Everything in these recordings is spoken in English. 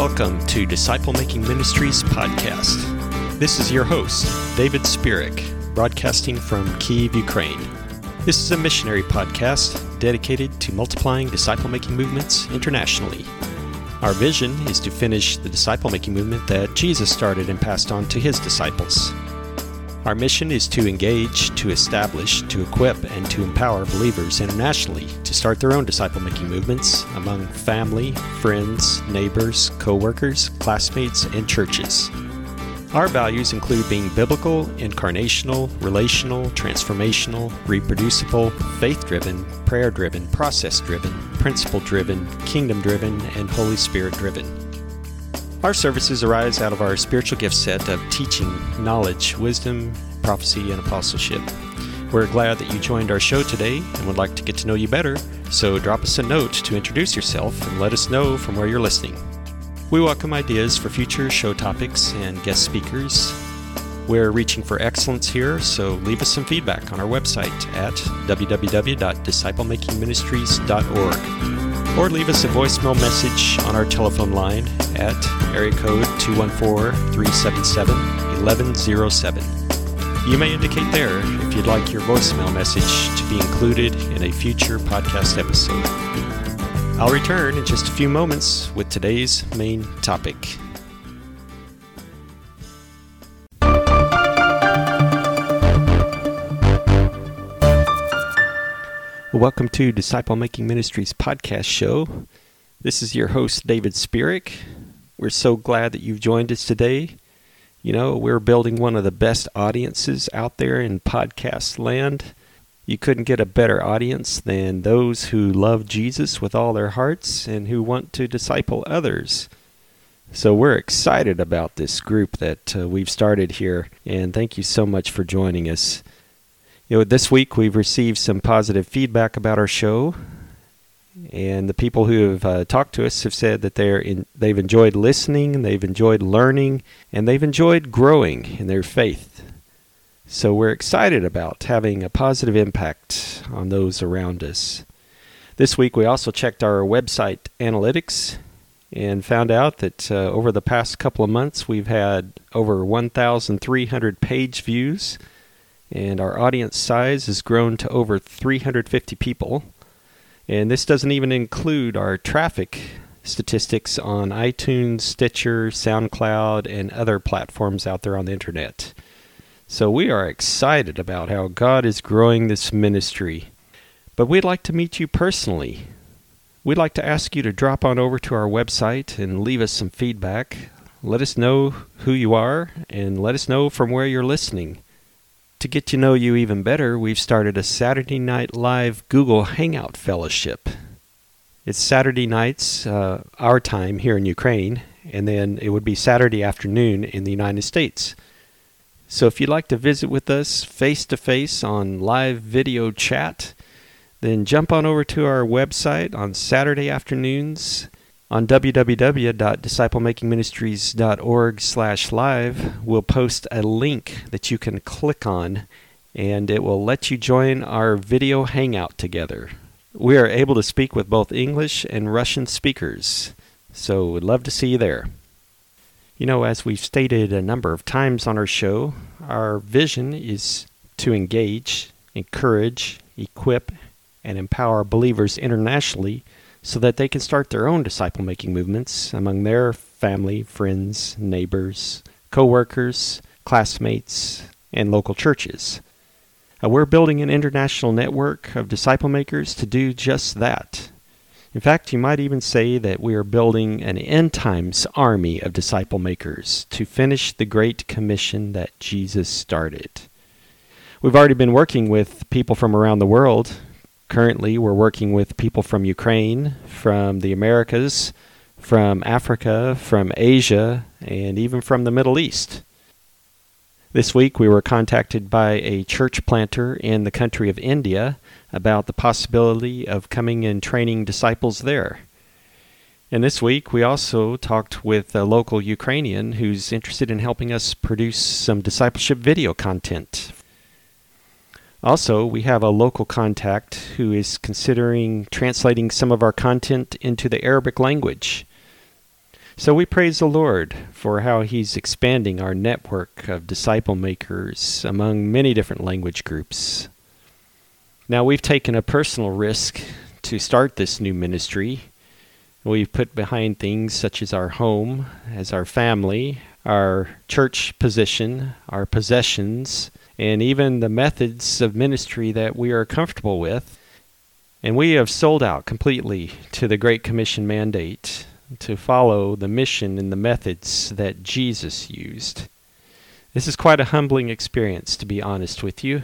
Welcome to Disciple Making Ministries podcast. This is your host, David Spirik, broadcasting from Kiev, Ukraine. This is a missionary podcast dedicated to multiplying disciple making movements internationally. Our vision is to finish the disciple making movement that Jesus started and passed on to his disciples. Our mission is to engage, to establish, to equip, and to empower believers internationally to start their own disciple making movements among family, friends, neighbors, co workers, classmates, and churches. Our values include being biblical, incarnational, relational, transformational, reproducible, faith driven, prayer driven, process driven, principle driven, kingdom driven, and Holy Spirit driven. Our services arise out of our spiritual gift set of teaching, knowledge, wisdom, prophecy, and apostleship. We're glad that you joined our show today and would like to get to know you better, so drop us a note to introduce yourself and let us know from where you're listening. We welcome ideas for future show topics and guest speakers. We're reaching for excellence here, so leave us some feedback on our website at www.disciplemakingministries.org or leave us a voicemail message on our telephone line at area code 214-377-1107. You may indicate there if you'd like your voicemail message to be included in a future podcast episode. I'll return in just a few moments with today's main topic. Welcome to Disciple Making Ministries podcast show. This is your host, David Spirik. We're so glad that you've joined us today. You know, we're building one of the best audiences out there in podcast land. You couldn't get a better audience than those who love Jesus with all their hearts and who want to disciple others. So we're excited about this group that uh, we've started here, and thank you so much for joining us. You know, this week we've received some positive feedback about our show, and the people who have uh, talked to us have said that they're in, they've enjoyed listening, they've enjoyed learning, and they've enjoyed growing in their faith. So we're excited about having a positive impact on those around us. This week we also checked our website analytics and found out that uh, over the past couple of months we've had over 1,300 page views and our audience size has grown to over 350 people. And this doesn't even include our traffic statistics on iTunes, Stitcher, SoundCloud, and other platforms out there on the internet. So we are excited about how God is growing this ministry. But we'd like to meet you personally. We'd like to ask you to drop on over to our website and leave us some feedback. Let us know who you are and let us know from where you're listening. To get to know you even better, we've started a Saturday Night Live Google Hangout Fellowship. It's Saturday nights, uh, our time here in Ukraine, and then it would be Saturday afternoon in the United States. So if you'd like to visit with us face to face on live video chat, then jump on over to our website on Saturday afternoons on www.disciplemakingministries.org slash live, we'll post a link that you can click on, and it will let you join our video hangout together. We are able to speak with both English and Russian speakers, so we'd love to see you there. You know, as we've stated a number of times on our show, our vision is to engage, encourage, equip, and empower believers internationally – so that they can start their own disciple making movements among their family, friends, neighbors, co workers, classmates, and local churches. Uh, we're building an international network of disciple makers to do just that. In fact, you might even say that we are building an end times army of disciple makers to finish the great commission that Jesus started. We've already been working with people from around the world Currently, we're working with people from Ukraine, from the Americas, from Africa, from Asia, and even from the Middle East. This week, we were contacted by a church planter in the country of India about the possibility of coming and training disciples there. And this week, we also talked with a local Ukrainian who's interested in helping us produce some discipleship video content also, we have a local contact who is considering translating some of our content into the Arabic language. So we praise the Lord for how He's expanding our network of disciple makers among many different language groups. Now, we've taken a personal risk to start this new ministry. We've put behind things such as our home, as our family, our church position, our possessions, and even the methods of ministry that we are comfortable with. And we have sold out completely to the Great Commission mandate to follow the mission and the methods that Jesus used. This is quite a humbling experience, to be honest with you.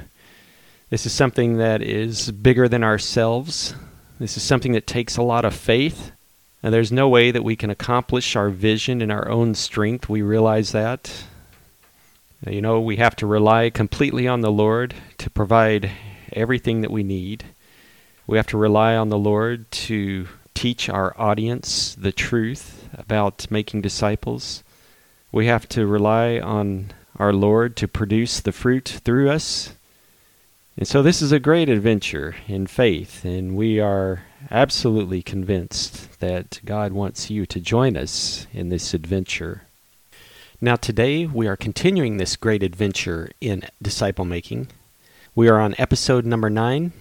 This is something that is bigger than ourselves. This is something that takes a lot of faith. And there's no way that we can accomplish our vision in our own strength. We realize that. You know, we have to rely completely on the Lord to provide everything that we need. We have to rely on the Lord to teach our audience the truth about making disciples. We have to rely on our Lord to produce the fruit through us. And so this is a great adventure in faith, and we are absolutely convinced that God wants you to join us in this adventure. Now, today we are continuing this great adventure in disciple making. We are on episode number nine,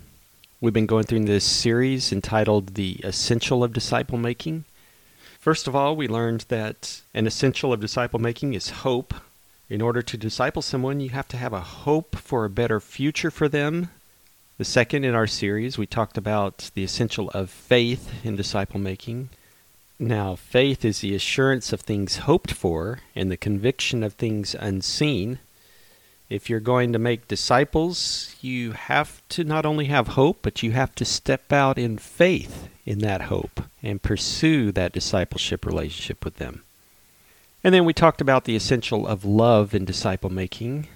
We've been going through this series entitled The Essential of Disciple Making. First of all, we learned that an essential of disciple making is hope. In order to disciple someone, you have to have a hope for a better future for them. The second in our series, we talked about the essential of faith in disciple making. Now, faith is the assurance of things hoped for and the conviction of things unseen. If you're going to make disciples, you have to not only have hope, but you have to step out in faith in that hope and pursue that discipleship relationship with them. And then we talked about the essential of love in disciple making.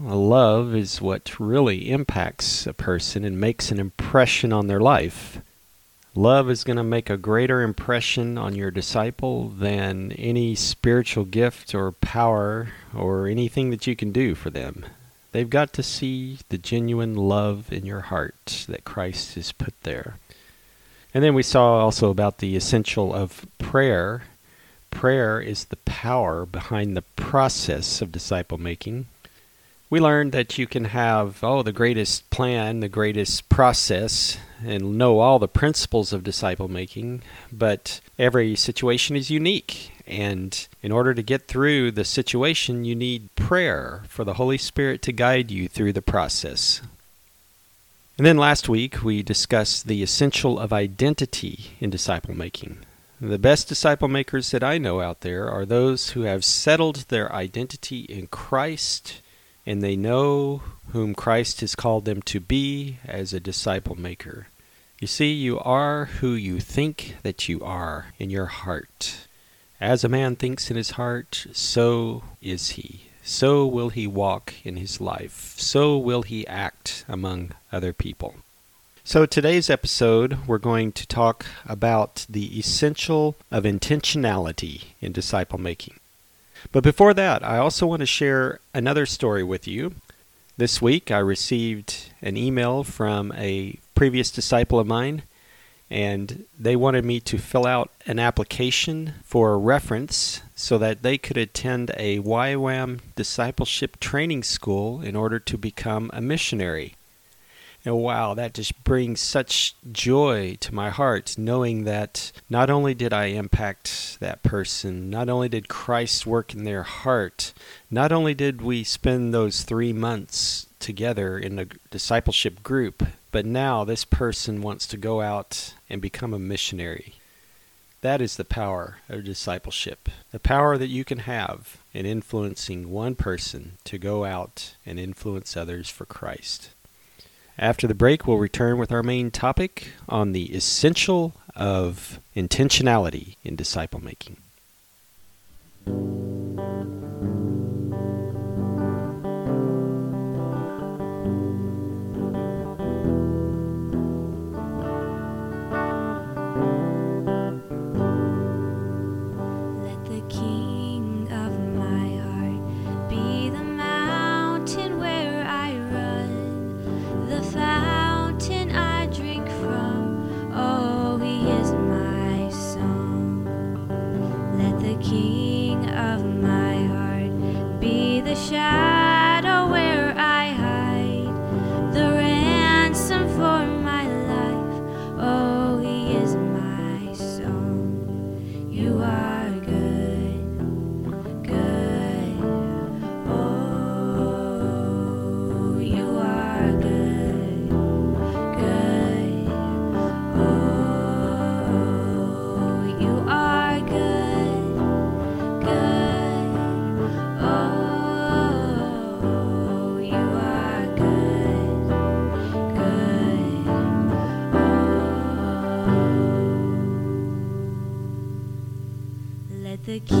Love is what really impacts a person and makes an impression on their life. Love is going to make a greater impression on your disciple than any spiritual gift or power or anything that you can do for them. They've got to see the genuine love in your heart that Christ has put there. And then we saw also about the essential of prayer. Prayer is the power behind the process of disciple making we learned that you can have, oh, the greatest plan, the greatest process, and know all the principles of disciple making, but every situation is unique. And in order to get through the situation, you need prayer for the Holy Spirit to guide you through the process. And then last week, we discussed the essential of identity in disciple making. The best disciple makers that I know out there are those who have settled their identity in Christ and they know whom Christ has called them to be as a disciple maker. You see, you are who you think that you are in your heart. As a man thinks in his heart, so is he. So will he walk in his life. So will he act among other people. So, today's episode, we're going to talk about the essential of intentionality in disciple making. But before that, I also want to share another story with you. This week, I received an email from a previous disciple of mine, and they wanted me to fill out an application for a reference so that they could attend a YWAM discipleship training school in order to become a missionary. And wow, that just brings such joy to my heart knowing that not only did I impact that person, not only did Christ work in their heart, not only did we spend those three months together in a discipleship group, but now this person wants to go out and become a missionary. That is the power of discipleship. The power that you can have in influencing one person to go out and influence others for Christ. After the break, we'll return with our main topic on the essential of intentionality in disciple making. the key.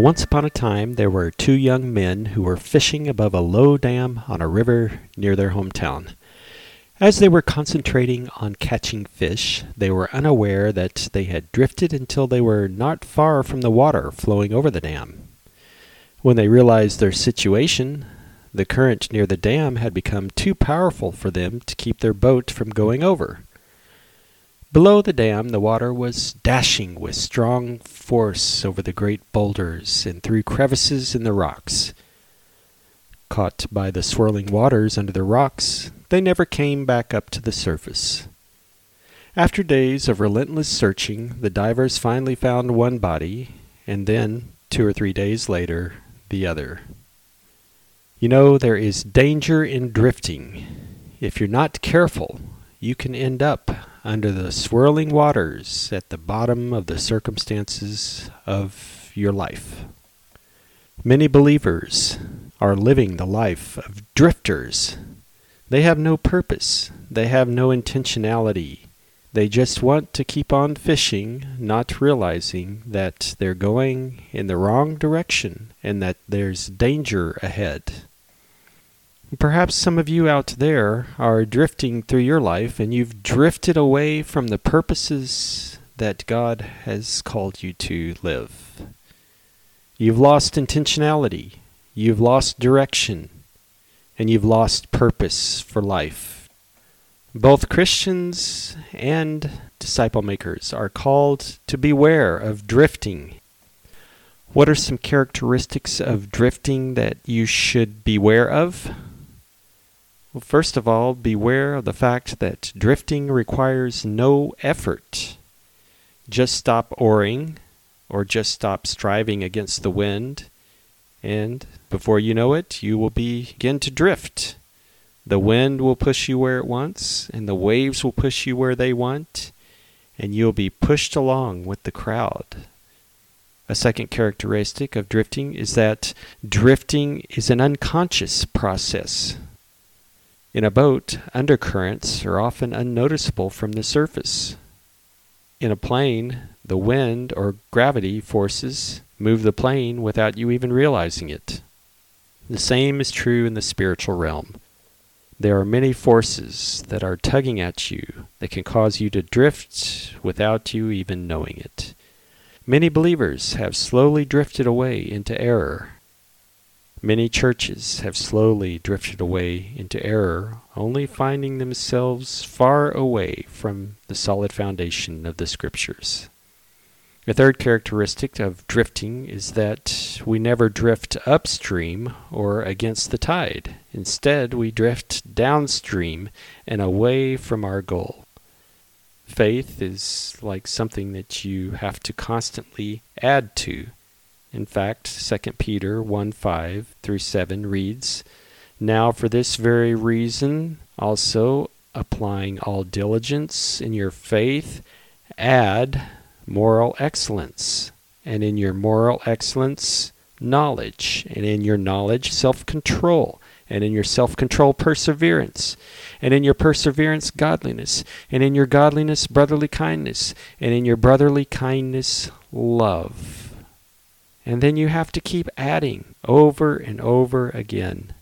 Once upon a time, there were two young men who were fishing above a low dam on a river near their hometown. As they were concentrating on catching fish, they were unaware that they had drifted until they were not far from the water flowing over the dam. When they realized their situation, the current near the dam had become too powerful for them to keep their boat from going over. Below the dam, the water was dashing with strong force over the great boulders and through crevices in the rocks. Caught by the swirling waters under the rocks, they never came back up to the surface. After days of relentless searching, the divers finally found one body, and then, two or three days later, the other. You know, there is danger in drifting. If you're not careful, you can end up under the swirling waters at the bottom of the circumstances of your life. Many believers are living the life of drifters. They have no purpose, they have no intentionality. They just want to keep on fishing, not realizing that they're going in the wrong direction and that there's danger ahead. Perhaps some of you out there are drifting through your life and you've drifted away from the purposes that God has called you to live. You've lost intentionality, you've lost direction, and you've lost purpose for life. Both Christians and disciple makers are called to beware of drifting. What are some characteristics of drifting that you should beware of? Well, first of all, beware of the fact that drifting requires no effort. Just stop oaring or just stop striving against the wind, and before you know it, you will begin to drift. The wind will push you where it wants, and the waves will push you where they want, and you'll be pushed along with the crowd. A second characteristic of drifting is that drifting is an unconscious process. In a boat, undercurrents are often unnoticeable from the surface. In a plane, the wind or gravity forces move the plane without you even realizing it. The same is true in the spiritual realm. There are many forces that are tugging at you that can cause you to drift without you even knowing it. Many believers have slowly drifted away into error Many churches have slowly drifted away into error, only finding themselves far away from the solid foundation of the Scriptures. A third characteristic of drifting is that we never drift upstream or against the tide. Instead, we drift downstream and away from our goal. Faith is like something that you have to constantly add to in fact, 2 Peter 1 5 through 7 reads, Now for this very reason, also applying all diligence in your faith, add moral excellence, and in your moral excellence, knowledge, and in your knowledge, self control, and in your self control, perseverance, and in your perseverance, godliness, and in your godliness, brotherly kindness, and in your brotherly kindness, love. And then you have to keep adding over and over again.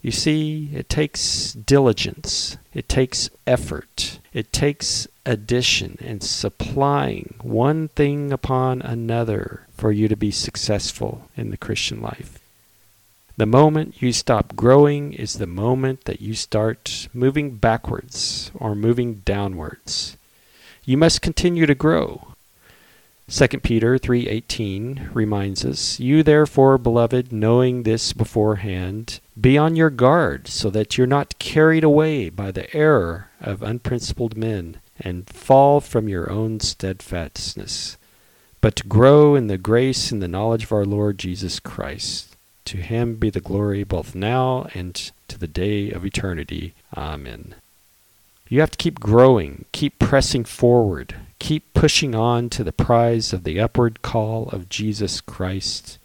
You see, it takes diligence, it takes effort, it takes addition and supplying one thing upon another for you to be successful in the Christian life. The moment you stop growing is the moment that you start moving backwards or moving downwards. You must continue to grow. 2 Peter 3:18 reminds us, "You therefore, beloved, knowing this beforehand, be on your guard, so that you're not carried away by the error of unprincipled men and fall from your own steadfastness, but grow in the grace and the knowledge of our Lord Jesus Christ. To him be the glory both now and to the day of eternity. Amen." You have to keep growing, keep pressing forward, keep pushing on to the prize of the upward call of Jesus Christ.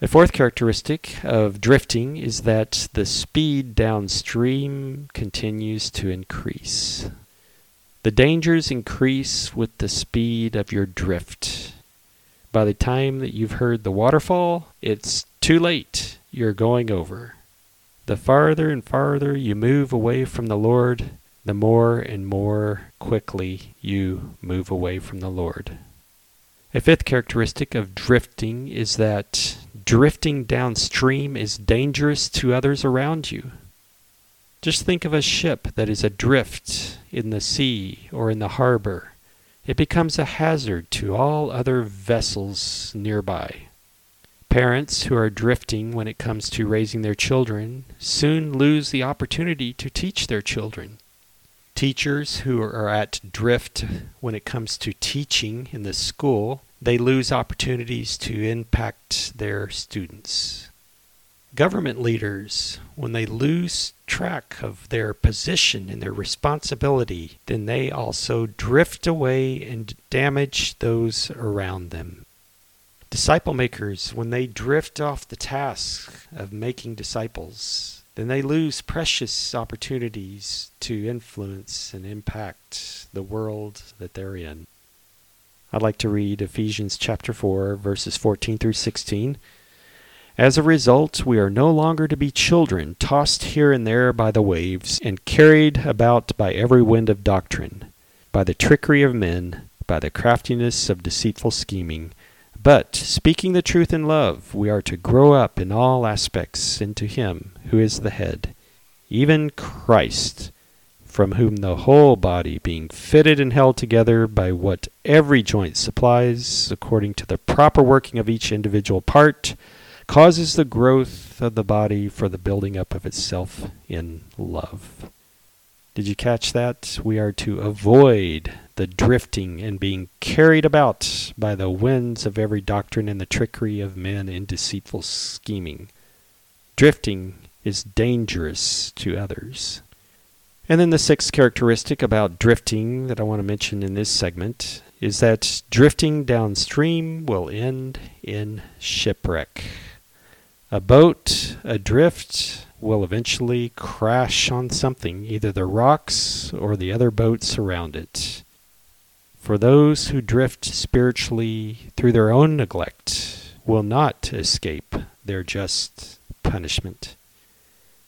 A fourth characteristic of drifting is that the speed downstream continues to increase. The dangers increase with the speed of your drift. By the time that you've heard the waterfall, it's too late. You're going over. The farther and farther you move away from the Lord, the more and more quickly you move away from the Lord. A fifth characteristic of drifting is that drifting downstream is dangerous to others around you. Just think of a ship that is adrift in the sea or in the harbor. It becomes a hazard to all other vessels nearby. Parents who are drifting when it comes to raising their children soon lose the opportunity to teach their children teachers who are at drift when it comes to teaching in the school, they lose opportunities to impact their students. Government leaders, when they lose track of their position and their responsibility, then they also drift away and damage those around them. Disciple makers, when they drift off the task of making disciples, then they lose precious opportunities to influence and impact the world that they're in. I'd like to read Ephesians chapter 4, verses 14 through 16. As a result, we are no longer to be children, tossed here and there by the waves, and carried about by every wind of doctrine, by the trickery of men, by the craftiness of deceitful scheming but, speaking the truth in love, we are to grow up in all aspects into Him who is the head, even Christ, from whom the whole body, being fitted and held together by what every joint supplies, according to the proper working of each individual part, causes the growth of the body for the building up of itself in love. Did you catch that? We are to avoid the drifting and being carried about by the winds of every doctrine and the trickery of men in deceitful scheming. Drifting is dangerous to others. And then the sixth characteristic about drifting that I want to mention in this segment is that drifting downstream will end in shipwreck. A boat adrift will eventually crash on something, either the rocks or the other boats around it. For those who drift spiritually through their own neglect will not escape their just punishment.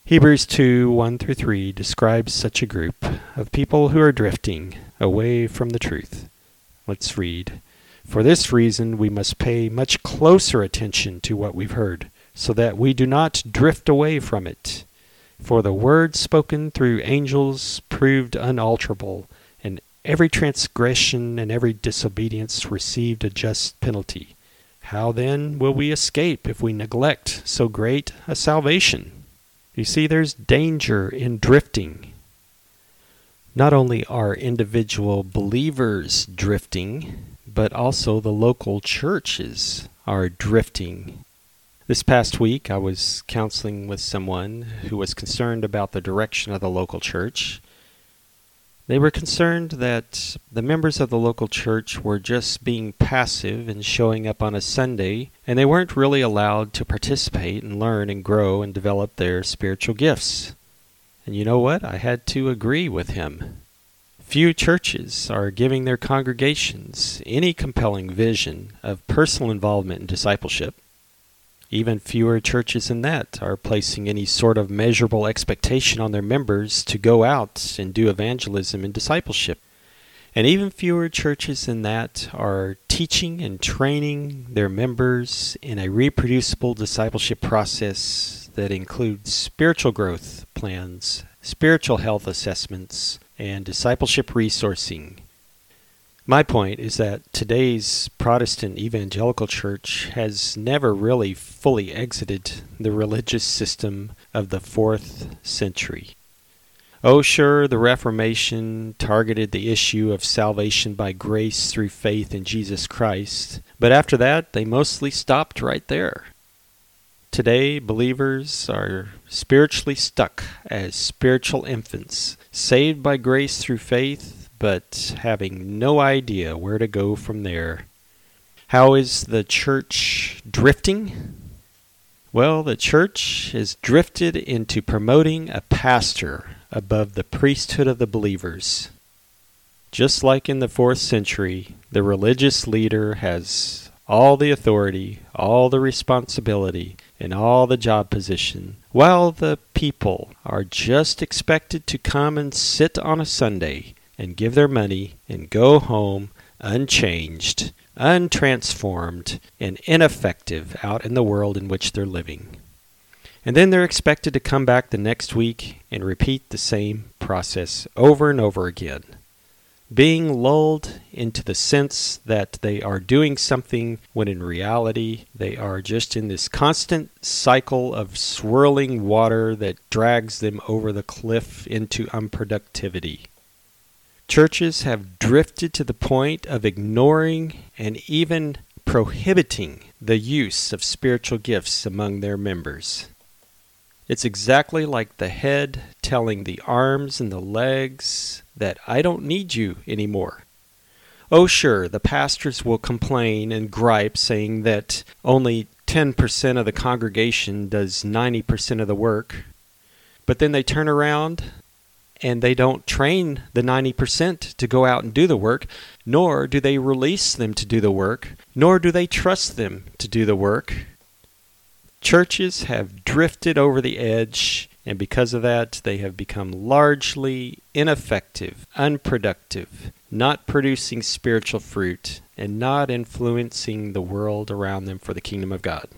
Hebrews 2 1 through 3 describes such a group of people who are drifting away from the truth. Let's read. For this reason, we must pay much closer attention to what we've heard, so that we do not drift away from it. For the word spoken through angels proved unalterable, every transgression and every disobedience received a just penalty. How then will we escape if we neglect so great a salvation? You see, there's danger in drifting. Not only are individual believers drifting, but also the local churches are drifting. This past week, I was counseling with someone who was concerned about the direction of the local church. They were concerned that the members of the local church were just being passive and showing up on a Sunday, and they weren't really allowed to participate and learn and grow and develop their spiritual gifts. And you know what? I had to agree with him. Few churches are giving their congregations any compelling vision of personal involvement in discipleship. Even fewer churches than that are placing any sort of measurable expectation on their members to go out and do evangelism and discipleship. And even fewer churches than that are teaching and training their members in a reproducible discipleship process that includes spiritual growth plans, spiritual health assessments, and discipleship resourcing my point is that today's Protestant evangelical church has never really fully exited the religious system of the fourth century. Oh, sure, the Reformation targeted the issue of salvation by grace through faith in Jesus Christ, but after that, they mostly stopped right there. Today, believers are spiritually stuck as spiritual infants, saved by grace through faith but having no idea where to go from there. How is the church drifting? Well, the church has drifted into promoting a pastor above the priesthood of the believers. Just like in the fourth century, the religious leader has all the authority, all the responsibility, and all the job position, while the people are just expected to come and sit on a Sunday and give their money and go home unchanged, untransformed, and ineffective out in the world in which they're living. And then they're expected to come back the next week and repeat the same process over and over again, being lulled into the sense that they are doing something when in reality they are just in this constant cycle of swirling water that drags them over the cliff into unproductivity. Churches have drifted to the point of ignoring and even prohibiting the use of spiritual gifts among their members. It's exactly like the head telling the arms and the legs that I don't need you anymore. Oh, sure, the pastors will complain and gripe, saying that only 10% of the congregation does 90% of the work. But then they turn around and they don't train the 90% to go out and do the work, nor do they release them to do the work, nor do they trust them to do the work. Churches have drifted over the edge, and because of that, they have become largely ineffective, unproductive, not producing spiritual fruit, and not influencing the world around them for the kingdom of God.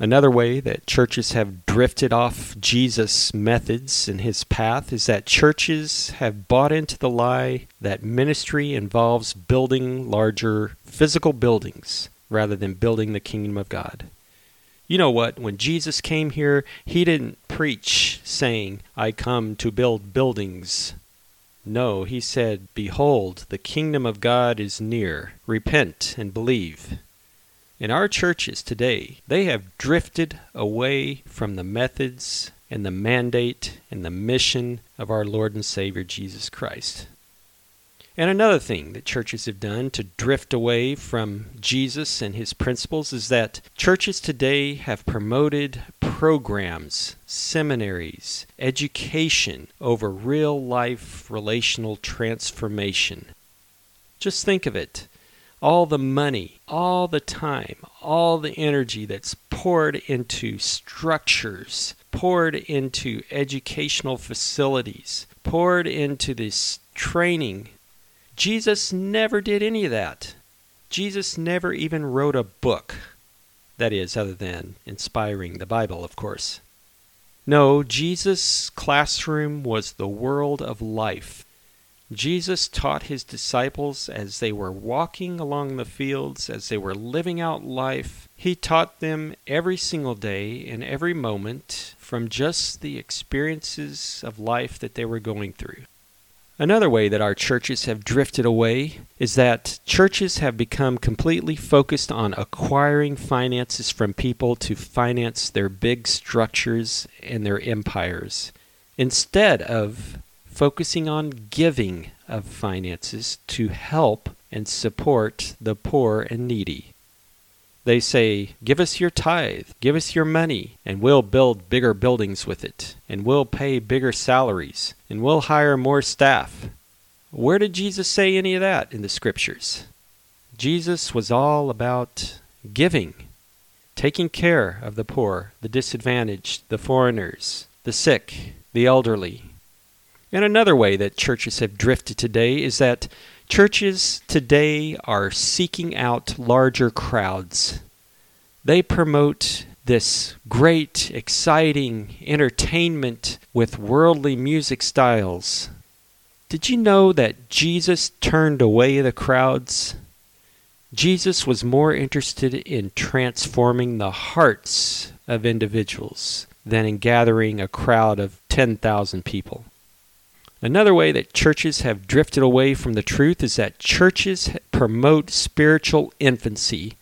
Another way that churches have drifted off Jesus' methods and his path is that churches have bought into the lie that ministry involves building larger physical buildings rather than building the kingdom of God. You know what? When Jesus came here, he didn't preach saying, I come to build buildings. No, he said, Behold, the kingdom of God is near. Repent and believe. In our churches today, they have drifted away from the methods and the mandate and the mission of our Lord and Savior Jesus Christ. And another thing that churches have done to drift away from Jesus and his principles is that churches today have promoted programs, seminaries, education over real life relational transformation. Just think of it all the money, all the time, all the energy that's poured into structures, poured into educational facilities, poured into this training. Jesus never did any of that. Jesus never even wrote a book. That is, other than inspiring the Bible, of course. No, Jesus' classroom was the world of life. Jesus taught his disciples as they were walking along the fields, as they were living out life. He taught them every single day and every moment from just the experiences of life that they were going through. Another way that our churches have drifted away is that churches have become completely focused on acquiring finances from people to finance their big structures and their empires instead of focusing on giving of finances to help and support the poor and needy. They say, Give us your tithe, give us your money, and we'll build bigger buildings with it, and we'll pay bigger salaries, and we'll hire more staff. Where did Jesus say any of that in the scriptures? Jesus was all about giving, taking care of the poor, the disadvantaged, the foreigners, the sick, the elderly, and another way that churches have drifted today is that churches today are seeking out larger crowds. They promote this great, exciting entertainment with worldly music styles. Did you know that Jesus turned away the crowds? Jesus was more interested in transforming the hearts of individuals than in gathering a crowd of 10,000 people. Another way that churches have drifted away from the truth is that churches promote spiritual infancy.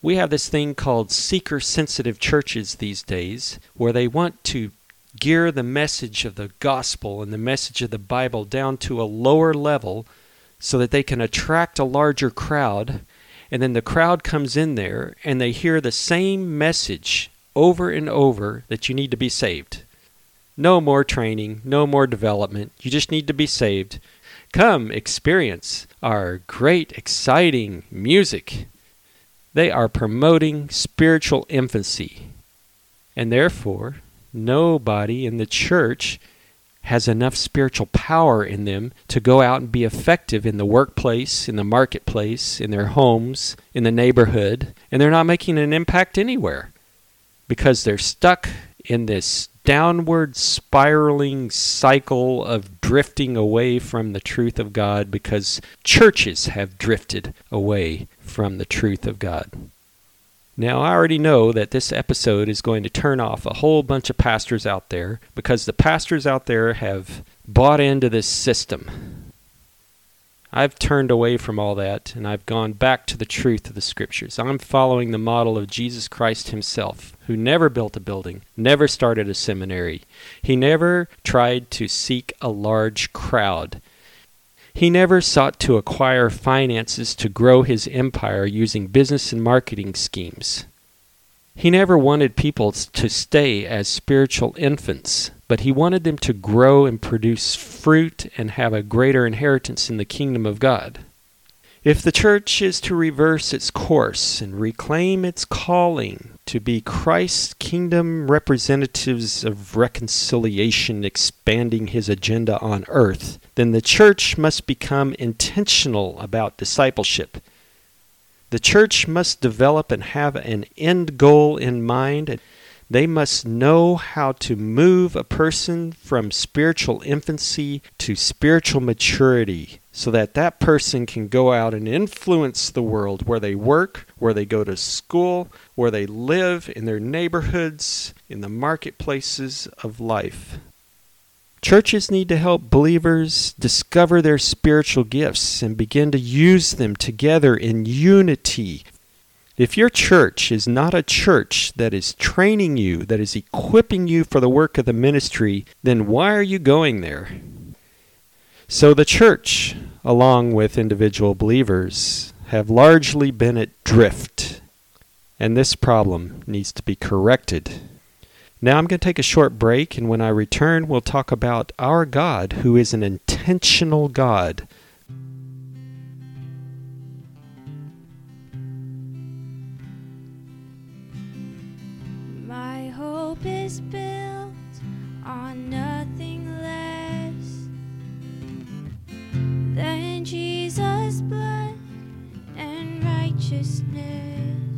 We have this thing called seeker sensitive churches these days where they want to gear the message of the gospel and the message of the Bible down to a lower level so that they can attract a larger crowd. And then the crowd comes in there and they hear the same message over and over that you need to be saved. No more training, no more development. You just need to be saved. Come experience our great, exciting music. They are promoting spiritual infancy. And therefore, nobody in the church has enough spiritual power in them to go out and be effective in the workplace, in the marketplace, in their homes, in the neighborhood, and they're not making an impact anywhere because they're stuck in this downward spiraling cycle of drifting away from the truth of God because churches have drifted away from the truth of God. Now, I already know that this episode is going to turn off a whole bunch of pastors out there because the pastors out there have bought into this system. I've turned away from all that and I've gone back to the truth of the Scriptures. I'm following the model of Jesus Christ Himself, who never built a building, never started a seminary. He never tried to seek a large crowd. He never sought to acquire finances to grow his empire using business and marketing schemes. He never wanted people to stay as spiritual infants but he wanted them to grow and produce fruit and have a greater inheritance in the kingdom of God. If the church is to reverse its course and reclaim its calling to be Christ's kingdom representatives of reconciliation, expanding his agenda on earth, then the church must become intentional about discipleship The church must develop and have an end goal in mind. They must know how to move a person from spiritual infancy to spiritual maturity so that that person can go out and influence the world where they work, where they go to school, where they live, in their neighborhoods, in the marketplaces of life. Churches need to help believers discover their spiritual gifts and begin to use them together in unity if your church is not a church that is training you, that is equipping you for the work of the ministry, then why are you going there? So the church, along with individual believers, have largely been at drift, and this problem needs to be corrected. Now I'm going to take a short break, and when I return, we'll talk about our God, who is an intentional God is built on nothing less than Jesus' blood and righteousness.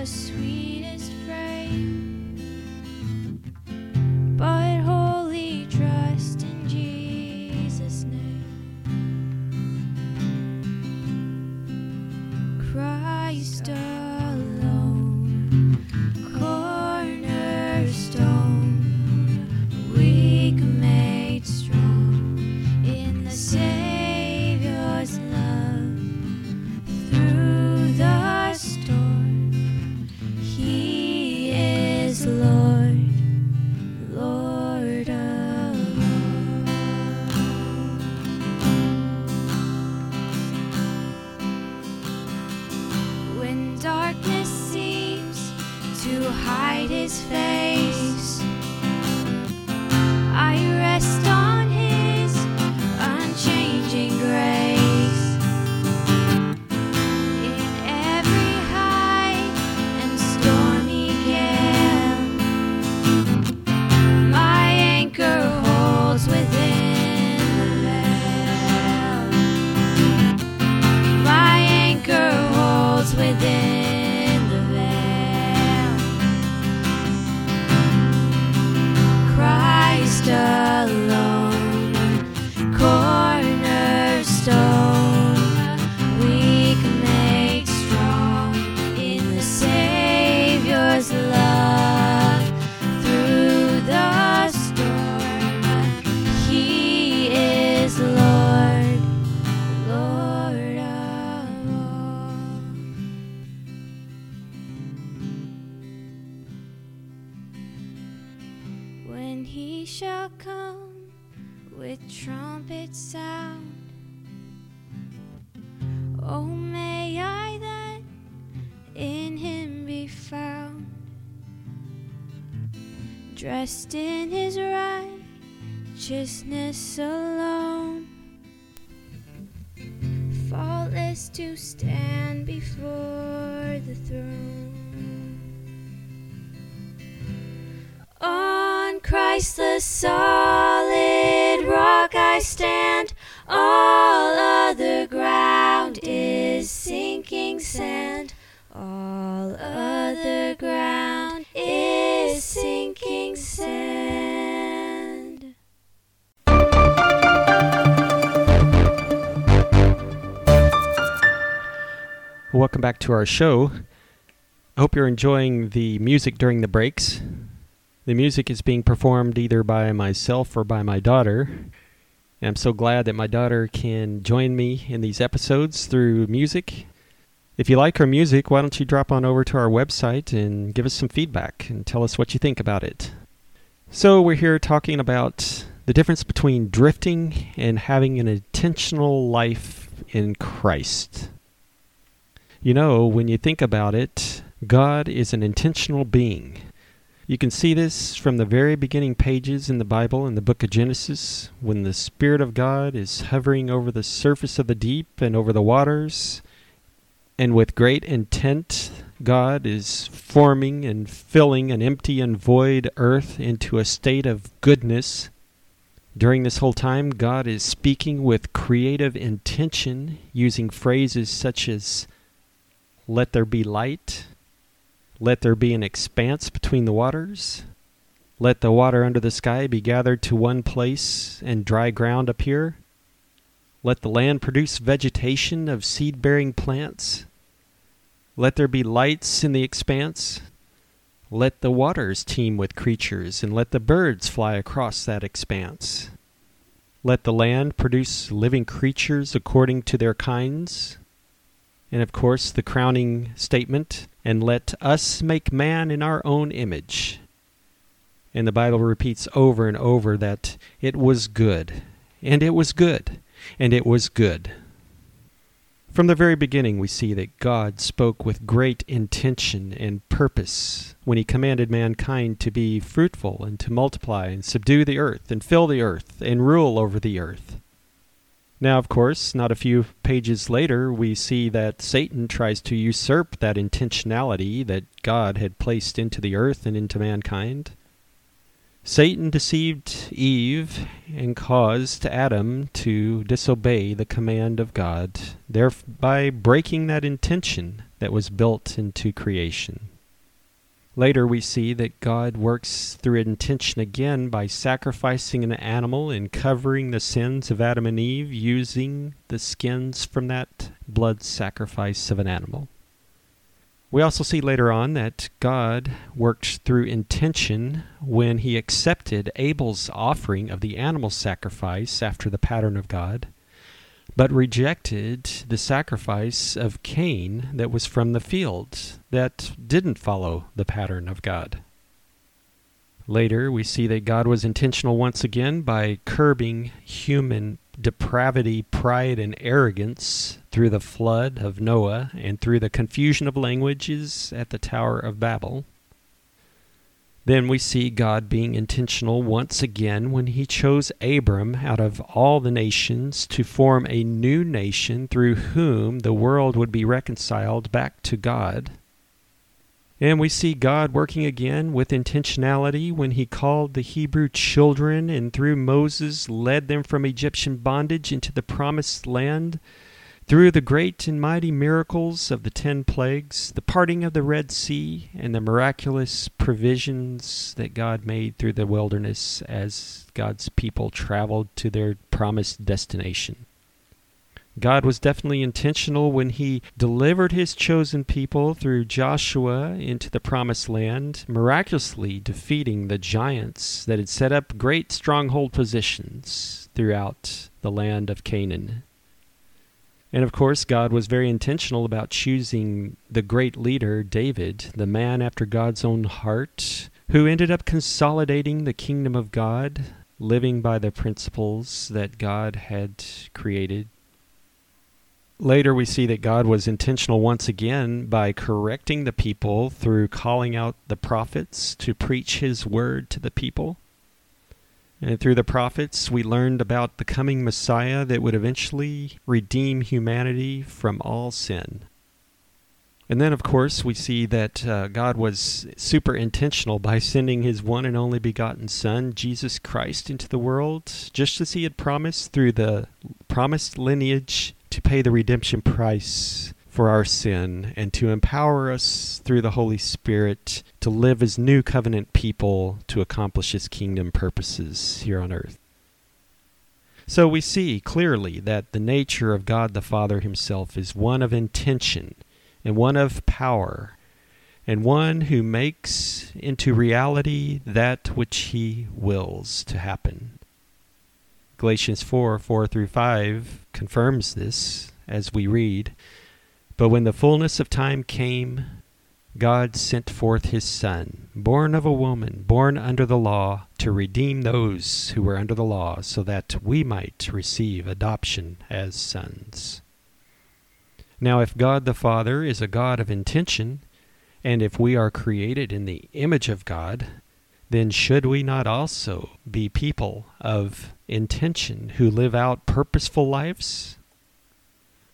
The sweetest When he shall come with trumpet sound, oh, may I then in him be found, dressed in his righteousness alone faultless to stand before the throne. Christ the solid rock I stand, all other ground is sinking sand. All other ground is sinking sand. Welcome back to our show. I hope you're enjoying the music during the breaks. The music is being performed either by myself or by my daughter. And I'm so glad that my daughter can join me in these episodes through music. If you like her music, why don't you drop on over to our website and give us some feedback and tell us what you think about it. So, we're here talking about the difference between drifting and having an intentional life in Christ. You know, when you think about it, God is an intentional being. You can see this from the very beginning pages in the Bible in the book of Genesis, when the Spirit of God is hovering over the surface of the deep and over the waters, and with great intent, God is forming and filling an empty and void earth into a state of goodness. During this whole time, God is speaking with creative intention, using phrases such as, Let there be light, let there be an expanse between the waters, let the water under the sky be gathered to one place, and dry ground appear. Let the land produce vegetation of seed bearing plants. Let there be lights in the expanse. Let the waters teem with creatures, and let the birds fly across that expanse. Let the land produce living creatures according to their kinds. And of course, the crowning statement, and let us make man in our own image. And the Bible repeats over and over that it was good, and it was good, and it was good. From the very beginning, we see that God spoke with great intention and purpose when he commanded mankind to be fruitful and to multiply and subdue the earth and fill the earth and rule over the earth. Now, of course, not a few pages later, we see that Satan tries to usurp that intentionality that God had placed into the earth and into mankind. Satan deceived Eve and caused Adam to disobey the command of God, thereby breaking that intention that was built into creation. Later, we see that God works through intention again by sacrificing an animal and covering the sins of Adam and Eve using the skins from that blood sacrifice of an animal. We also see later on that God worked through intention when he accepted Abel's offering of the animal sacrifice after the pattern of God, but rejected the sacrifice of Cain that was from the field that didn't follow the pattern of God. Later, we see that God was intentional once again by curbing human depravity, pride, and arrogance through the flood of Noah and through the confusion of languages at the Tower of Babel. Then we see God being intentional once again when he chose Abram out of all the nations to form a new nation through whom the world would be reconciled back to God. And we see God working again with intentionality when he called the Hebrew children and through Moses led them from Egyptian bondage into the promised land. Through the great and mighty miracles of the ten plagues, the parting of the Red Sea, and the miraculous provisions that God made through the wilderness as God's people traveled to their promised destination. God was definitely intentional when he delivered his chosen people through Joshua into the promised land, miraculously defeating the giants that had set up great stronghold positions throughout the land of Canaan. And of course, God was very intentional about choosing the great leader, David, the man after God's own heart, who ended up consolidating the kingdom of God, living by the principles that God had created Later, we see that God was intentional once again by correcting the people through calling out the prophets to preach his word to the people. And through the prophets, we learned about the coming Messiah that would eventually redeem humanity from all sin. And then, of course, we see that uh, God was super intentional by sending his one and only begotten Son, Jesus Christ, into the world, just as he had promised through the promised lineage to pay the redemption price for our sin and to empower us through the Holy Spirit to live as new covenant people to accomplish His kingdom purposes here on earth. So we see clearly that the nature of God the Father Himself is one of intention and one of power and one who makes into reality that which He wills to happen. Galatians 4 4 through 5 confirms this as we read. But when the fullness of time came, God sent forth his Son, born of a woman, born under the law, to redeem those who were under the law, so that we might receive adoption as sons. Now, if God the Father is a God of intention, and if we are created in the image of God, then should we not also be people of intention who live out purposeful lives?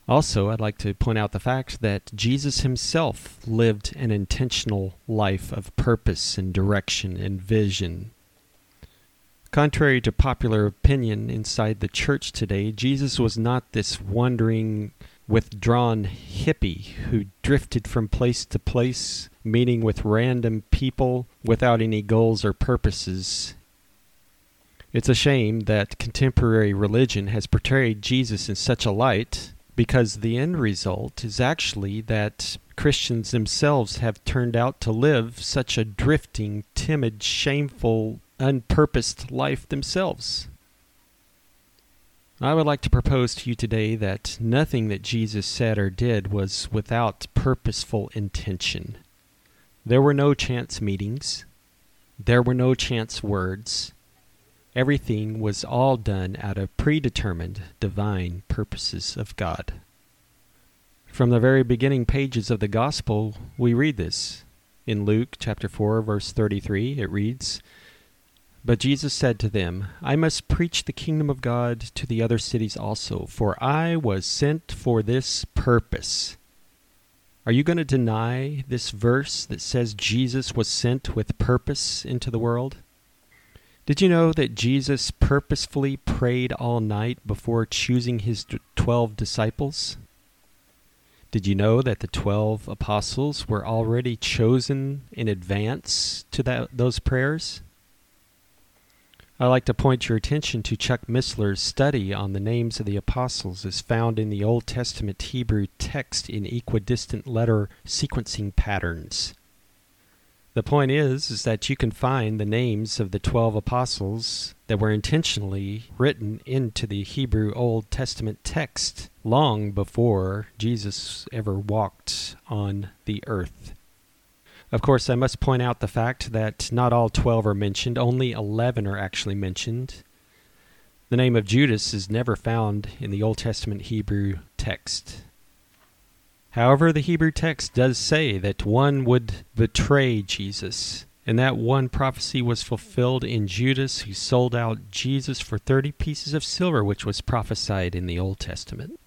Also, I'd like to point out the fact that Jesus himself lived an intentional life of purpose and direction and vision. Contrary to popular opinion inside the church today, Jesus was not this wandering, withdrawn hippie who drifted from place to place, meeting with random people without any goals or purposes. It's a shame that contemporary religion has portrayed Jesus in such a light because the end result is actually that Christians themselves have turned out to live such a drifting, timid, shameful, unpurposed life themselves. I would like to propose to you today that nothing that Jesus said or did was without purposeful intention. There were no chance meetings. There were no chance words. Everything was all done out of predetermined divine purposes of God. From the very beginning pages of the Gospel, we read this. In Luke chapter 4, verse 33, it reads, But Jesus said to them, I must preach the kingdom of God to the other cities also, for I was sent for this purpose. Are you going to deny this verse that says Jesus was sent with purpose into the world? Did you know that Jesus purposefully prayed all night before choosing his twelve disciples? Did you know that the twelve apostles were already chosen in advance to that, those prayers? I'd like to point your attention to Chuck Missler's study on the names of the apostles as found in the Old Testament Hebrew text in equidistant letter sequencing patterns. The point is, is that you can find the names of the 12 apostles that were intentionally written into the Hebrew Old Testament text long before Jesus ever walked on the earth. Of course, I must point out the fact that not all 12 are mentioned, only 11 are actually mentioned. The name of Judas is never found in the Old Testament Hebrew text. However, the Hebrew text does say that one would betray Jesus, and that one prophecy was fulfilled in Judas, who sold out Jesus for 30 pieces of silver, which was prophesied in the Old Testament.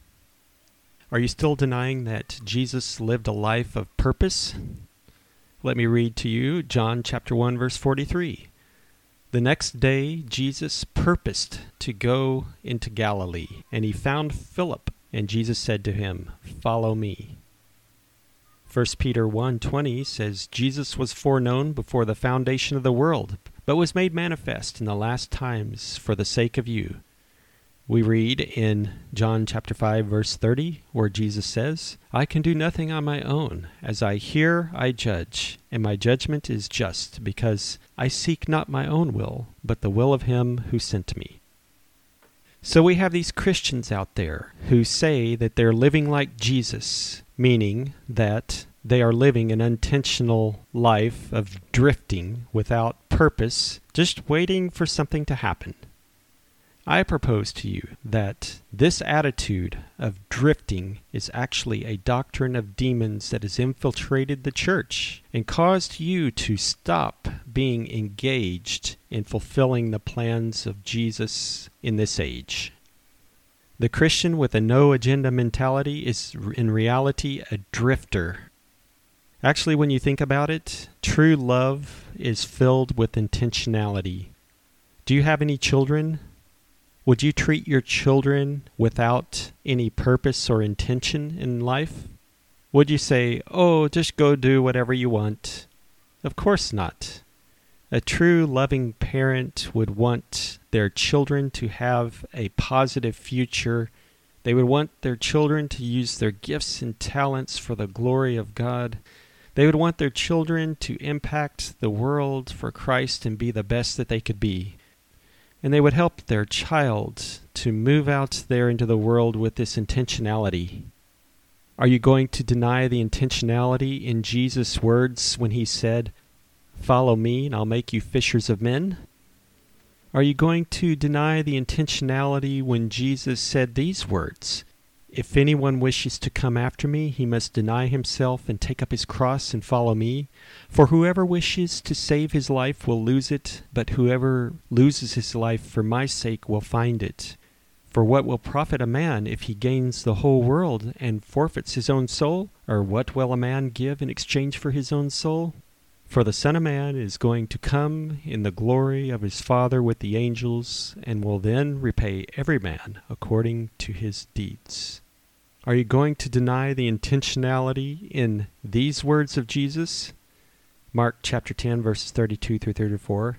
Are you still denying that Jesus lived a life of purpose? Let me read to you John chapter 1 verse 43. The next day Jesus purposed to go into Galilee, and he found Philip, and Jesus said to him, "Follow me." 1 Peter 1:20 says Jesus was foreknown before the foundation of the world, but was made manifest in the last times for the sake of you. We read in John chapter 5 verse 30 where Jesus says, "I can do nothing on my own; as I hear I judge, and my judgment is just, because I seek not my own will, but the will of him who sent me." So we have these Christians out there who say that they're living like Jesus, meaning that they are living an intentional life of drifting without purpose, just waiting for something to happen. I propose to you that this attitude of drifting is actually a doctrine of demons that has infiltrated the church and caused you to stop being engaged in fulfilling the plans of Jesus in this age. The Christian with a no agenda mentality is in reality a drifter. Actually, when you think about it, true love is filled with intentionality. Do you have any children? Would you treat your children without any purpose or intention in life? Would you say, oh, just go do whatever you want? Of course not. A true loving parent would want their children to have a positive future. They would want their children to use their gifts and talents for the glory of God. They would want their children to impact the world for Christ and be the best that they could be. And they would help their child to move out there into the world with this intentionality. Are you going to deny the intentionality in Jesus' words when he said, Follow me, and I'll make you fishers of men? Are you going to deny the intentionality when Jesus said these words? If anyone wishes to come after me, he must deny himself and take up his cross and follow me. For whoever wishes to save his life will lose it, but whoever loses his life for my sake will find it. For what will profit a man if he gains the whole world and forfeits his own soul? Or what will a man give in exchange for his own soul? For the Son of Man is going to come in the glory of his Father with the angels, and will then repay every man according to his deeds. Are you going to deny the intentionality in these words of Jesus? Mark chapter 10, verses 32 through 34.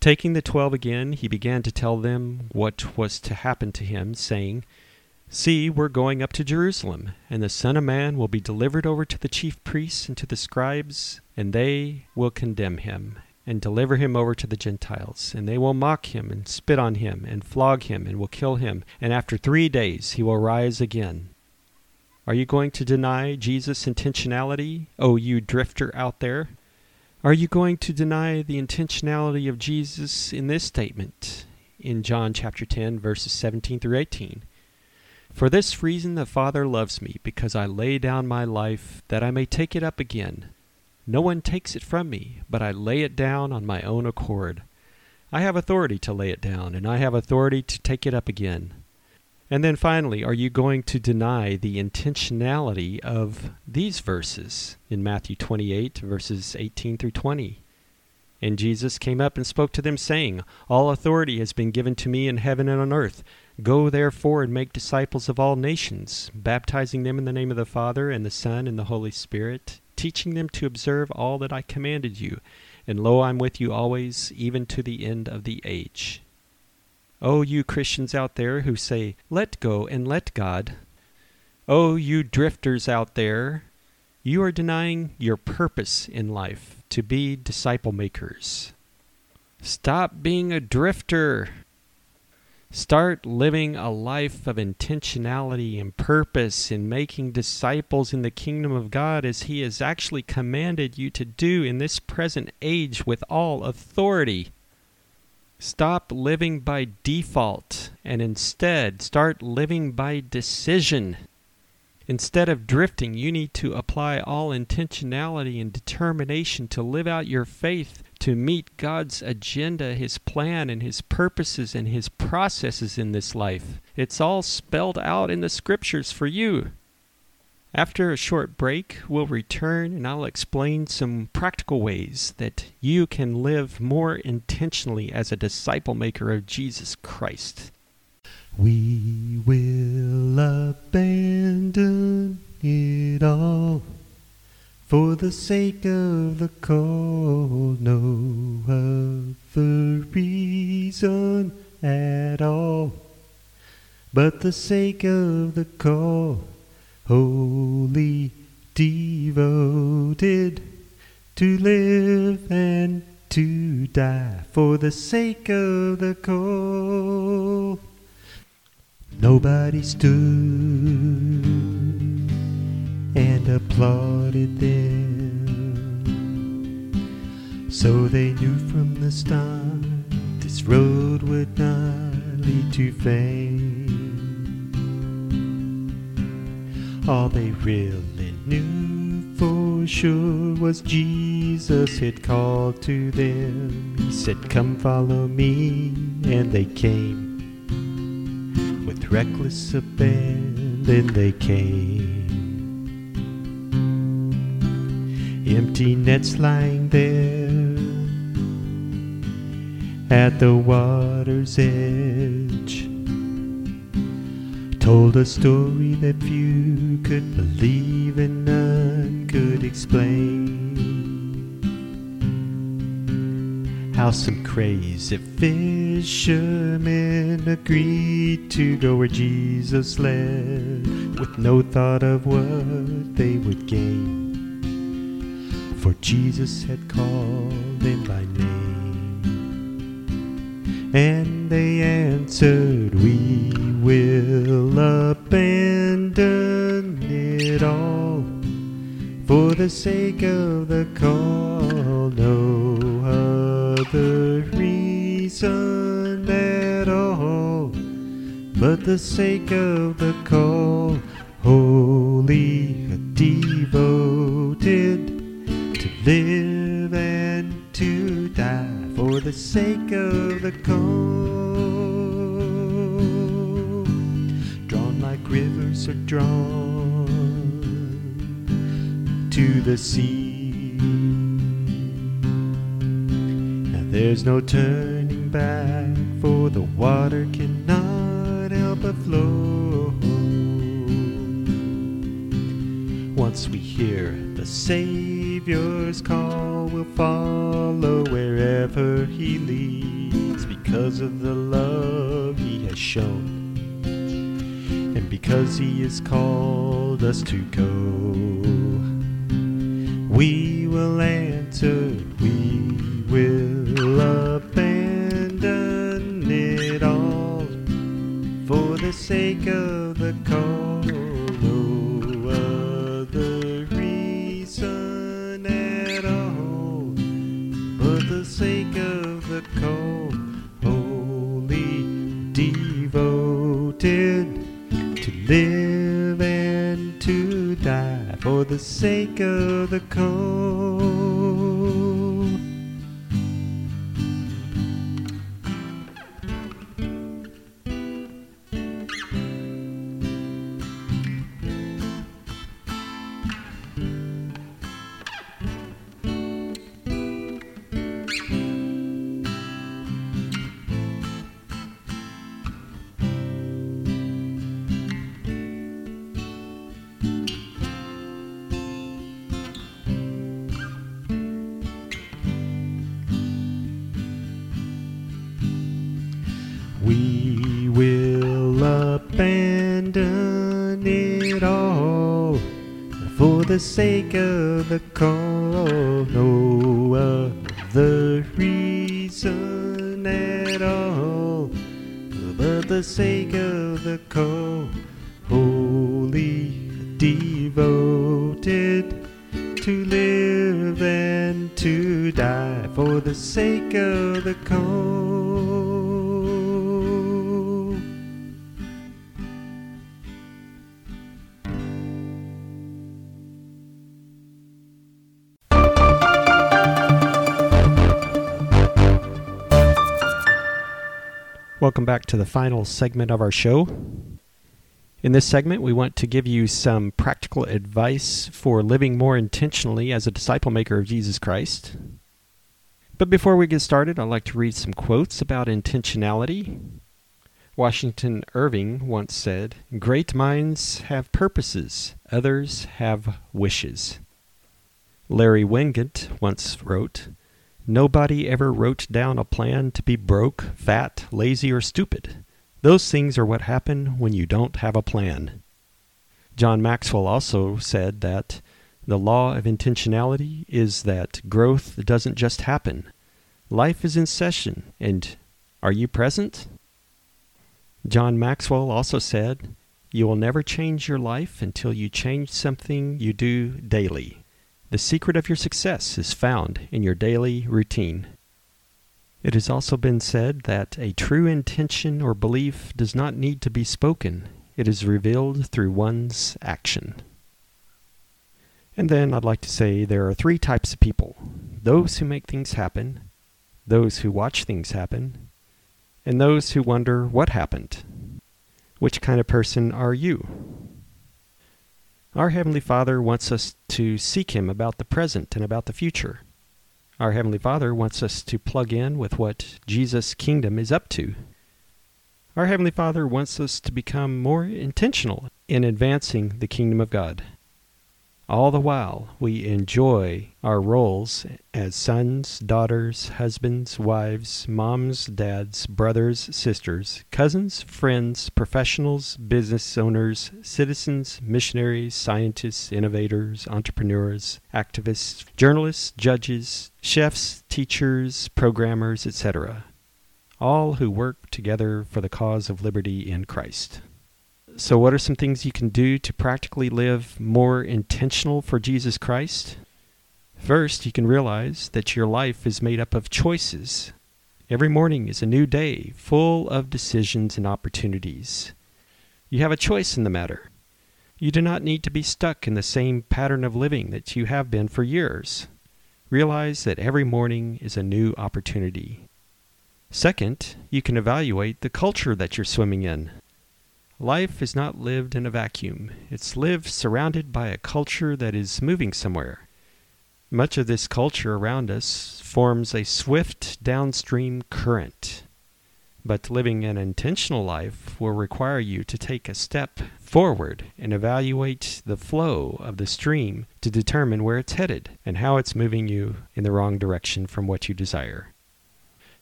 Taking the twelve again, he began to tell them what was to happen to him, saying, See, we're going up to Jerusalem, and the Son of Man will be delivered over to the chief priests and to the scribes, and they will condemn him, and deliver him over to the Gentiles. And they will mock him, and spit on him, and flog him, and will kill him. And after three days he will rise again. Are you going to deny Jesus' intentionality, oh, you drifter out there? Are you going to deny the intentionality of Jesus in this statement in John chapter 10, verses 17 through 18? For this reason the Father loves me, because I lay down my life that I may take it up again. No one takes it from me, but I lay it down on my own accord. I have authority to lay it down, and I have authority to take it up again. And then finally, are you going to deny the intentionality of these verses in Matthew 28, verses 18 through 20? And Jesus came up and spoke to them, saying, All authority has been given to me in heaven and on earth. Go therefore and make disciples of all nations, baptizing them in the name of the Father, and the Son, and the Holy Spirit, teaching them to observe all that I commanded you. And lo, I'm with you always, even to the end of the age. Oh, you Christians out there who say, let go and let God. Oh, you drifters out there, you are denying your purpose in life to be disciple makers. Stop being a drifter. Start living a life of intentionality and purpose in making disciples in the kingdom of God as He has actually commanded you to do in this present age with all authority. Stop living by default and instead start living by decision. Instead of drifting, you need to apply all intentionality and determination to live out your faith to meet God's agenda, His plan, and His purposes and His processes in this life. It's all spelled out in the scriptures for you. After a short break, we'll return and I'll explain some practical ways that you can live more intentionally as a disciple maker of Jesus Christ. We will abandon it all for the sake of the call, no other reason at all, but the sake of the call, wholly devoted to live and to die for the sake of the call. Nobody stood and applauded them. So they knew from the start this road would not lead to fame. All they really knew for sure was Jesus had called to them. He said, Come follow me, and they came with reckless abandon they came. Empty nets lying there at the water's edge told a story that few could believe and none could explain. How some crazy fishermen agreed to go where Jesus led, with no thought of what they would gain. For Jesus had called them by name. And they answered, We will abandon it all for the sake of the call. No other reason at all, but the sake of the call, Holy to live and to die for the sake of the call. Drawn like rivers are drawn to the sea and There's no turning back, for the water cannot help but flow. Once we hear the Savior's call, we'll follow wherever He leads because of the love He has shown and because He has called us to go. We will answer, we will abandon it all for the sake of the call. Devoted to live and to die for the sake of the call. To the final segment of our show. In this segment, we want to give you some practical advice for living more intentionally as a disciple maker of Jesus Christ. But before we get started, I'd like to read some quotes about intentionality. Washington Irving once said, Great minds have purposes, others have wishes. Larry Winget once wrote, Nobody ever wrote down a plan to be broke, fat, lazy, or stupid. Those things are what happen when you don't have a plan. John Maxwell also said that the law of intentionality is that growth doesn't just happen. Life is in session, and are you present? John Maxwell also said, You will never change your life until you change something you do daily. The secret of your success is found in your daily routine. It has also been said that a true intention or belief does not need to be spoken, it is revealed through one's action. And then I'd like to say there are three types of people those who make things happen, those who watch things happen, and those who wonder what happened. Which kind of person are you? Our Heavenly Father wants us to seek Him about the present and about the future. Our Heavenly Father wants us to plug in with what Jesus' kingdom is up to. Our Heavenly Father wants us to become more intentional in advancing the kingdom of God. All the while, we enjoy our roles as sons, daughters, husbands, wives, moms, dads, brothers, sisters, cousins, friends, professionals, business owners, citizens, missionaries, scientists, innovators, entrepreneurs, activists, journalists, judges, chefs, teachers, programmers, etc. All who work together for the cause of liberty in Christ. So, what are some things you can do to practically live more intentional for Jesus Christ? First, you can realize that your life is made up of choices. Every morning is a new day, full of decisions and opportunities. You have a choice in the matter. You do not need to be stuck in the same pattern of living that you have been for years. Realize that every morning is a new opportunity. Second, you can evaluate the culture that you're swimming in. Life is not lived in a vacuum. It's lived surrounded by a culture that is moving somewhere. Much of this culture around us forms a swift downstream current. But living an intentional life will require you to take a step forward and evaluate the flow of the stream to determine where it's headed and how it's moving you in the wrong direction from what you desire.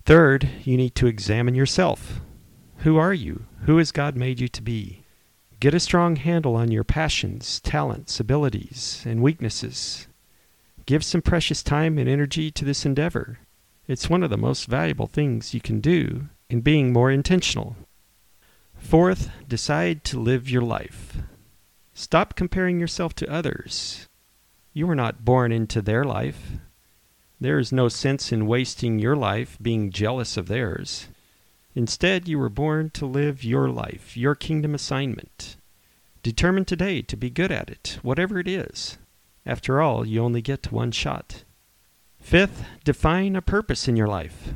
Third, you need to examine yourself. Who are you? Who has God made you to be? Get a strong handle on your passions, talents, abilities, and weaknesses. Give some precious time and energy to this endeavor. It's one of the most valuable things you can do in being more intentional. Fourth, decide to live your life. Stop comparing yourself to others. You were not born into their life. There is no sense in wasting your life being jealous of theirs. Instead, you were born to live your life, your kingdom assignment. Determine today to be good at it, whatever it is. After all, you only get one shot. Fifth, define a purpose in your life.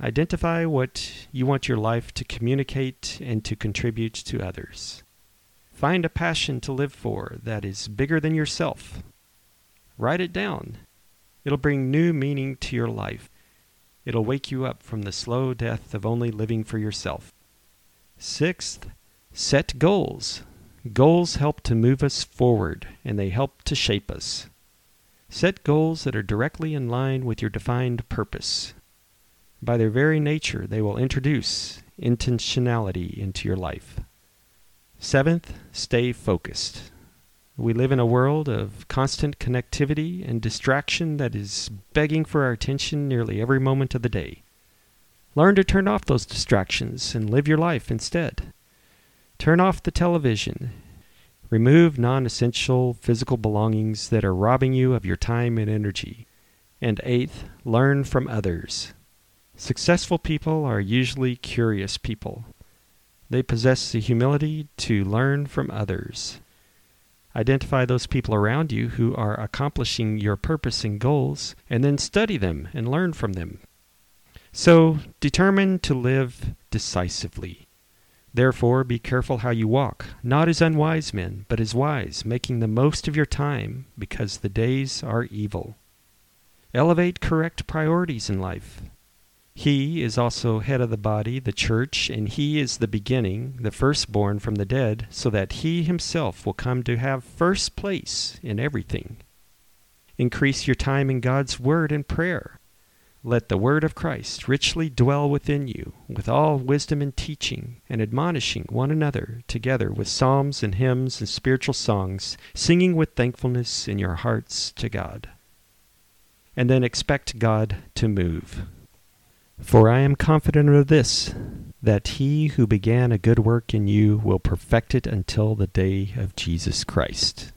Identify what you want your life to communicate and to contribute to others. Find a passion to live for that is bigger than yourself. Write it down. It'll bring new meaning to your life. It'll wake you up from the slow death of only living for yourself. Sixth, set goals. Goals help to move us forward, and they help to shape us. Set goals that are directly in line with your defined purpose. By their very nature, they will introduce intentionality into your life. Seventh, stay focused. We live in a world of constant connectivity and distraction that is begging for our attention nearly every moment of the day. Learn to turn off those distractions and live your life instead. Turn off the television. Remove non essential physical belongings that are robbing you of your time and energy. And eighth, learn from others. Successful people are usually curious people. They possess the humility to learn from others. Identify those people around you who are accomplishing your purpose and goals, and then study them and learn from them. So, determine to live decisively. Therefore, be careful how you walk, not as unwise men, but as wise, making the most of your time, because the days are evil. Elevate correct priorities in life. He is also head of the body, the church, and he is the beginning, the firstborn from the dead, so that he himself will come to have first place in everything. Increase your time in God's word and prayer. Let the word of Christ richly dwell within you, with all wisdom and teaching, and admonishing one another together with psalms and hymns and spiritual songs, singing with thankfulness in your hearts to God. And then expect God to move. For I am confident of this, that he who began a good work in you will perfect it until the day of Jesus Christ.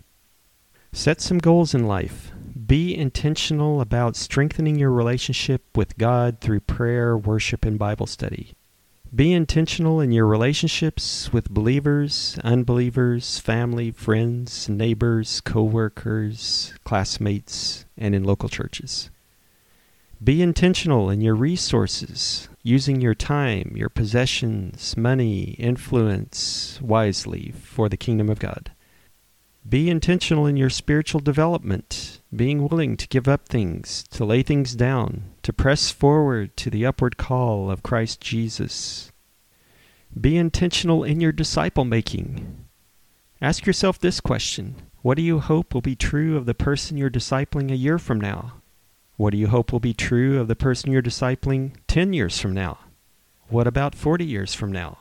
Set some goals in life. Be intentional about strengthening your relationship with God through prayer, worship, and Bible study. Be intentional in your relationships with believers, unbelievers, family, friends, neighbors, co-workers, classmates, and in local churches. Be intentional in your resources, using your time, your possessions, money, influence wisely for the kingdom of God. Be intentional in your spiritual development, being willing to give up things, to lay things down, to press forward to the upward call of Christ Jesus. Be intentional in your disciple making. Ask yourself this question What do you hope will be true of the person you're discipling a year from now? What do you hope will be true of the person you're discipling 10 years from now? What about 40 years from now?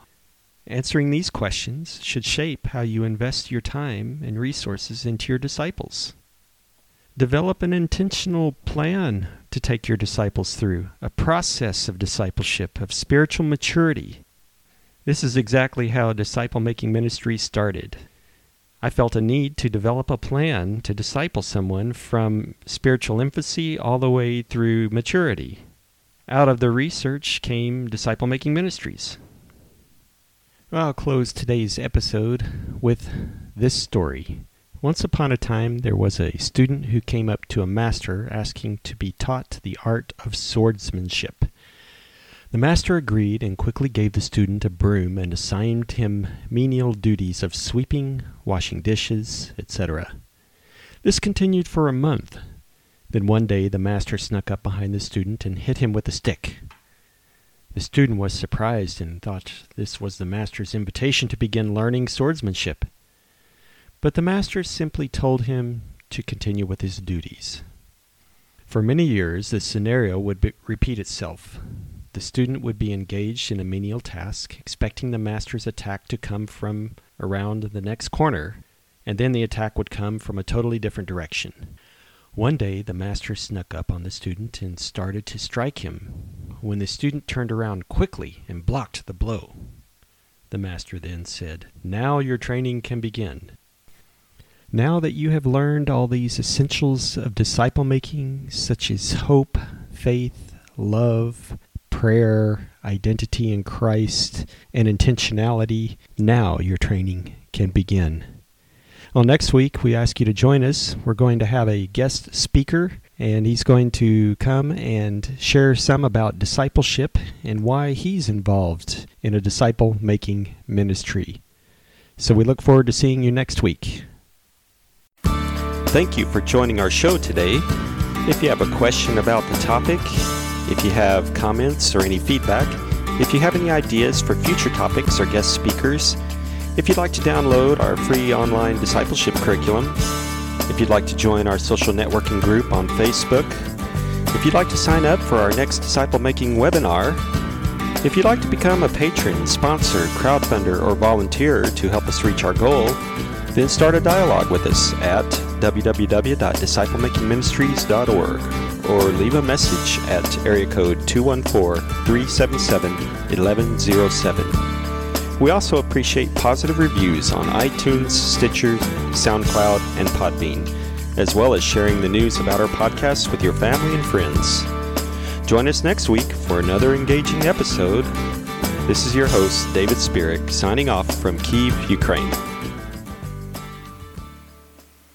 Answering these questions should shape how you invest your time and resources into your disciples. Develop an intentional plan to take your disciples through, a process of discipleship, of spiritual maturity. This is exactly how disciple making ministry started. I felt a need to develop a plan to disciple someone from spiritual infancy all the way through maturity. Out of the research came Disciple Making Ministries. Well, I'll close today's episode with this story. Once upon a time, there was a student who came up to a master asking to be taught the art of swordsmanship. The master agreed and quickly gave the student a broom and assigned him menial duties of sweeping, washing dishes, etc. This continued for a month. Then one day the master snuck up behind the student and hit him with a stick. The student was surprised and thought this was the master's invitation to begin learning swordsmanship. But the master simply told him to continue with his duties. For many years, this scenario would be, repeat itself. The student would be engaged in a menial task, expecting the master's attack to come from around the next corner, and then the attack would come from a totally different direction. One day, the master snuck up on the student and started to strike him, when the student turned around quickly and blocked the blow. The master then said, Now your training can begin. Now that you have learned all these essentials of disciple making, such as hope, faith, love, prayer, identity in Christ, and intentionality, now your training can begin. Well, next week we ask you to join us. We're going to have a guest speaker, and he's going to come and share some about discipleship and why he's involved in a disciple making ministry. So we look forward to seeing you next week. Thank you for joining our show today. If you have a question about the topic, if you have comments or any feedback, if you have any ideas for future topics or guest speakers, if you'd like to download our free online discipleship curriculum, if you'd like to join our social networking group on Facebook, if you'd like to sign up for our next disciple making webinar, if you'd like to become a patron, sponsor, crowdfunder, or volunteer to help us reach our goal, then start a dialogue with us at www.disciplemakingministries.org or leave a message at area code 214-377-1107. We also appreciate positive reviews on iTunes, Stitcher, SoundCloud, and Podbean, as well as sharing the news about our podcast with your family and friends. Join us next week for another engaging episode. This is your host, David Spirik, signing off from Kiev, Ukraine.